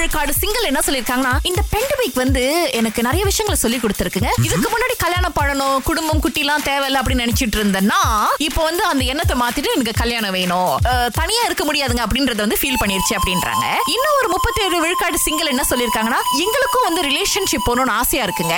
விழுக்காடு சிங்கிள் என்ன சொல்லிருக்காங்கன்னா இந்த பெண்டமிக் வந்து எனக்கு நிறைய விஷயங்களை சொல்லி கொடுத்துருக்குங்க. இதுக்கு முன்னாடி கல்யாணம் பண்ணணும் குடும்பம் குட்டிலாம் தேவையில்ல அப்படின்னு நினைச்சிட்டு இருந்தேன்னா இப்போ வந்து அந்த எண்ணத்தை மாத்திட்டு எனக்கு கல்யாணம் வேணும். தனியா இருக்க முடியாதுங்க அப்படின்றத வந்து ஃபீல் பண்ணிருச்சு அப்படின்றாங்க. இன்னும் ஒரு முப்பத்தி ஏழு விழுக்காடு சிங்கிள் என்ன சொல்லிருக்காங்கன்னா எங்களுக்கும் வந்து ரிலேஷன்ஷிப் போகணும்னு ஆசையா இருக்குங்க.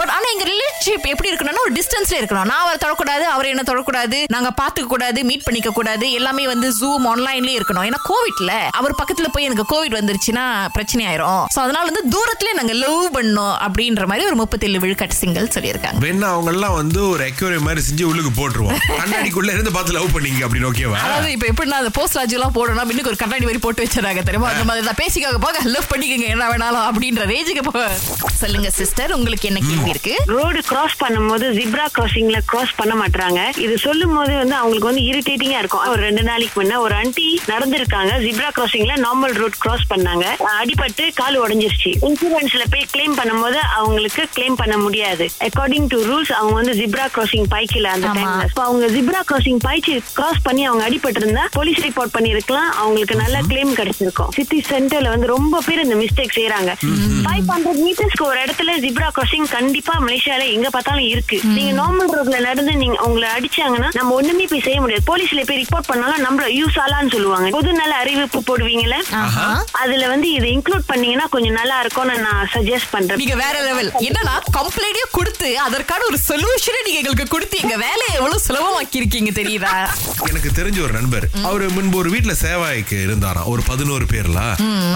பட் ஆனா எங்க ரிலேஷன்ஷிப் எப்படி இருக்கணும்னா ஒரு டிஸ்டன்ஸ்ல இருக்கணும். நான் அவரை தொடக்கூடாது அவர் என்ன தொடக்கூடாது நாங்க பாத்துக்க கூடாது மீட் பண்ணிக்க கூடாது எல்லாமே வந்து ஜூம் ஆன்லைன்லயே இருக்கணும். ஏன்னா கோவிட்ல அவர் பக்கத்துல போய் எனக்கு கோவிட் வந்துருச்சுன்னா பிரச்சனை ஆயிரும் சோ அதனால வந்து தூரத்திலே நாங்க லவ் பண்ணோம் அப்படின்ற மாதிரி ஒரு முப்பத்தேழு விழுக்காட்டு சிங்கிள் சொல்லியிருக்காங்க. வேணா அவங்க எல்லாம் வந்து ஒரு எக்யூரியம் மாதிரி செஞ்சு உள்ளுக்கு போட்டுருவோம். கண்ணாடிக்குள்ள இருந்து பார்த்து லவ் பண்ணீங்க அப்படின்னு ஓகேவா அதாவது இப்ப எப்படின்னா அந்த போஸ்ட் ராஜ் எல்லாம் போடணும் இன்னும் ஒரு கண்ணாடி மாதிரி போட்டு வச்சிடறாங்க தெரியுமா? அந்த மாதிரி தான். பேசிக்காக போக லவ் பண்ணிக்கங்க என்ன வேணாலும் அப்படின்ற ரேஜுக்கு போ. சொல்லுங்க சிஸ்டர் உங்களுக்கு என்ன கேள்வி இருக்கு? ரோடு கிராஸ் பண்ணும்போது ஜிப்ரா கிராசிங்ல கிராஸ் பண்ண மாட்டாங்க இது சொல்லும் போது வந்து அவங்களுக்கு வந்து இரிட்டேட்டிங்கா இருக்கும். ஒரு ரெண்டு நாளைக்கு முன்ன ஒரு ஆண்டி நடந்திருக்காங்க. ஜிப்ரா கிராசிங்ல நார்மல் ரோட் கிராஸ் பண்ணாங்க. அடிபட்டு கால் உடைஞ்சிருச்சு. இன்சூரன்ஸ்ல போய் கிளைம் பண்ணும்போது அவங்களுக்கு கிளைம் பண்ண முடியாது. அக்கார்டிங் டு ரூல்ஸ் அவங்க வந்து ஜிப்ரா கிராசிங் பாய்க்கல அந்த. டைம்ல அவங்க ஜிப்ரா கிராசிங் பாய்ச்சி கிராஸ் பண்ணி அவங்க அடிபட்டு இருந்தா போலீஸ் ரிப்போர்ட் பண்ணிருக்கலாம் அவங்களுக்கு நல்ல கிளைம் கிடைச்சிருக்கும். சிட்டி சென்டர்ல வந்து ரொம்ப பேர் இந்த மிஸ்டேக் செய்யறாங்க ஃபைவ் ஹண்ட்ரட் மீட்டர்ஸ்க்கு ஒரு இடத்துல ஜிப்ரா கிராசிங் கண்டிப்பா மலேசியால எங்க பார்த்தாலும் இருக்கு. நீங்க நார்மல் ரோட்ல நடந்து நீங்க உங்களை அடிச்சாங்கன்னா நம்ம ஒண்ணுமே போய் செய்ய முடியாது. போலீஸ்ல போய் ரிப்போர்ட் பண்ணாலும் நம்மள யூஸ் ஆலான்னு சொல்லுவாங்க. பொது நல அறிவிப்பு போடுவீங்கல்ல. அதுல வந்து இதை இன்க்ளூட் பண்ணீங்கன்னா கொஞ்சம் நல்லா இருக்கும்னு நான் சஜஸ்ட் பண்றேன். நீங்க வேற லெவல் என்னன்னா கம்ப்ளைண்டே கொடுத்து அதற்கான ஒரு சொல்யூஷனே நீங்க எங்களுக்கு கொடுத்து எங்க வேலையை எவ்வளவு சுலபமாக்கி இருக்கீங்க தெரியுதா? எனக்கு தெரிஞ்ச ஒரு நண்பர் அவரு முன்பு ஒரு வீட்ல சேவாய்க்கு இருந்தாராம். ஒரு பதினோரு பேர்ல.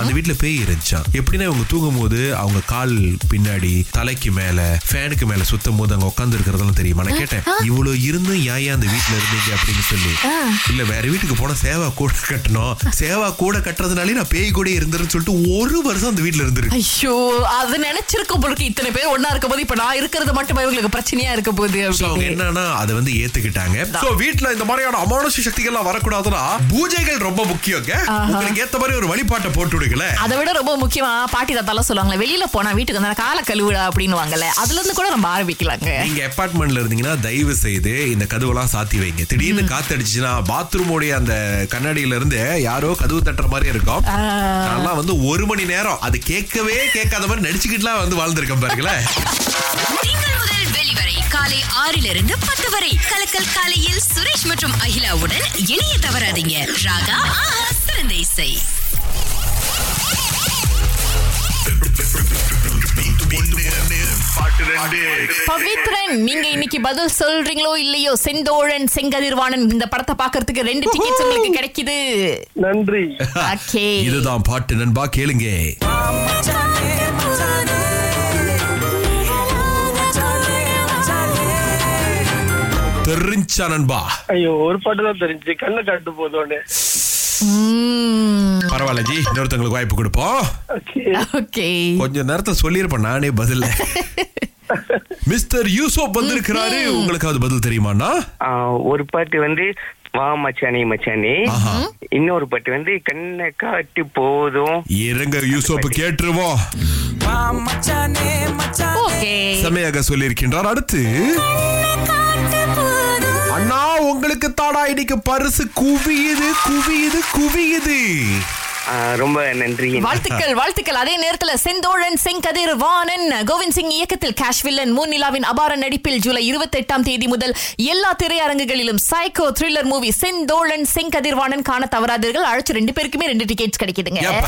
அந்த வீட்ல பேய் இருந்துச்சான் எப்படின்னா இவங்க தூங்கும் போது அவங்க கால் பின்னாடி தலைக்கு மேல ஃபேனுக்கு மேல சுத்தும் போது அங்க உட்கார்ந்து இருக்கிறதெல்லாம் தெரியுமா? நான் கேட்டேன் இவ்வளவு இருந்தும் ஏன் அந்த வீட்ல இருந்தீங்க? அப்படின்னு சொல்லி. இல்ல வேற வீட்டுக்கு போனா சேவா கூட கட்டணும். சேவா கூட கட்டுறதுனாலே நான் பேய் கூட இருந்துருன்னு சொல்லிட்டு ஒரு வருஷம் அந்த வீட்ல இருந்திருக்கு. ஐயோ அது நினைச்சிருக்க பொழுது இத்தனை பேர் ஒன்னா இருக்க போது இப்ப நான் இருக்கிறது மட்டும் இவங்களுக்கு பிரச்சனையா இருக்க போகுது So, அவங்க என்னன்னா அதை வந்து ஏத்துக்கிட்டாங்க. சோ வீட்ல இந்த மாதிரியான அமானுஷ சக்திகள்லாம் வரக்கூடாதுன்னா பூஜைகள் ரொம்ப முக்கியங்க. உங்களுக்கு ஏத்த மாதிரி ஒரு வழிபாட்டை போட்டு விடுங்களே. அதை விட ரொம்ப முக்கியமா பாட்டி தாத்தாலாம் சொல்லுவாங்களே வெளியில போனா வீட்டுக்கு வந்தா கால கழுவுடா அப்படின்னு வாங்கல அதுல இருந்து கூட நம்ம ஆரம்பிக்கலாங்க. நீங்க அபார்ட்மெண்ட்ல இருந்தீங்கன்னா தயவு செய்து இந்த கதவெல்லாம் சாத்தி வைங்க. திடீர்னு காத்து அடிச்சுன்னா பாத்ரூமோடைய அந்த கண்ணாடியில இருந்து யாரோ கதவு தட்டுற மாதிரி இருக்கும். அதெல்லாம் வந்து ஒரு மணி நேரம். அது கேட்கவே கேட்காத மாதிரி நடிச்சுக்கிட்டுலாம் வந்து வாழ்ந்திருக்கேன் பாருங்களேன். முதல் வெளிவரை காலை ஆறிலிருந்து பத்து வரை. கலக்கல் காலையில் சுரேஷ் மற்றும் அகிலாவுடன் இணைய தவறாதீங்க. ராகா சிறந்த இசை. பவித்ரன் நீங்க இன்னைக்கு பதில் சொல்றீங்களோ இல்லையோ? செந்தோழன் செங்கதிர்வாணன் இந்த படத்தை பாக்குறதுக்கு ரெண்டு டிக்கெட்ஸ் உங்களுக்கு கிடைக்குது. நன்றி. ஓகே. இதுதான் பாட்டு நண்பா கேளுங்க. தெரிஞ்சா நண்பா? ஐயோ ஒரு பாட்டு தான் தெரிஞ்சு. கண்ணை காட்டு போதோன்னு பரவாயில்ல ஜி இன்னொருத்தவங்களுக்கு வாய்ப்பு கொடுப்போம். ஓகே. ஓகே. கொஞ்ச நேரத்துல சொல்லியிருப்பேன் நானே பதில் மிஸ்டர் யூசப் வந்திருக்கிறாரு. உங்களுக்கு அது பதில் தெரியுமாண்ணா? ஆஹ் ஒரு பாட்டு வந்து வா மச்சானே மச்சானே. இன்னொரு பாட்டு வந்து கண்ணை காட்டு போதும். இருங்க யூசப் கேட்டுருவோம். செமையாக சொல்லியிருக்கின்றார். அடுத்து அண்ணா உங்களுக்கு தாடா இன்னைக்கு பரிசு? குவியுது குவியுது குவியுது. ரொம்ப நன்றி. வாழ்த்துக்கள் வாழ்த்துக்கள். அதே நேரத்துல செந்தோழன் செங்கதிர் வாணன் கோவிந்த் சிங் இயக்கத்தில் கேஷ் வில்லன் மூன்னிலாவின் அபார நடிப்பில் ஜூலை இருபத்தி எட்டாம் தேதி முதல் எல்லா திரையரங்குகளிலும் psycho thriller movie Senthozhan Sengathir Vanan காண தவறாதீர்கள். அழைச்சு ரெண்டு பேருக்குமே ரெண்டு டிக்கெட்ஸ் கிடைக்குதுங்க.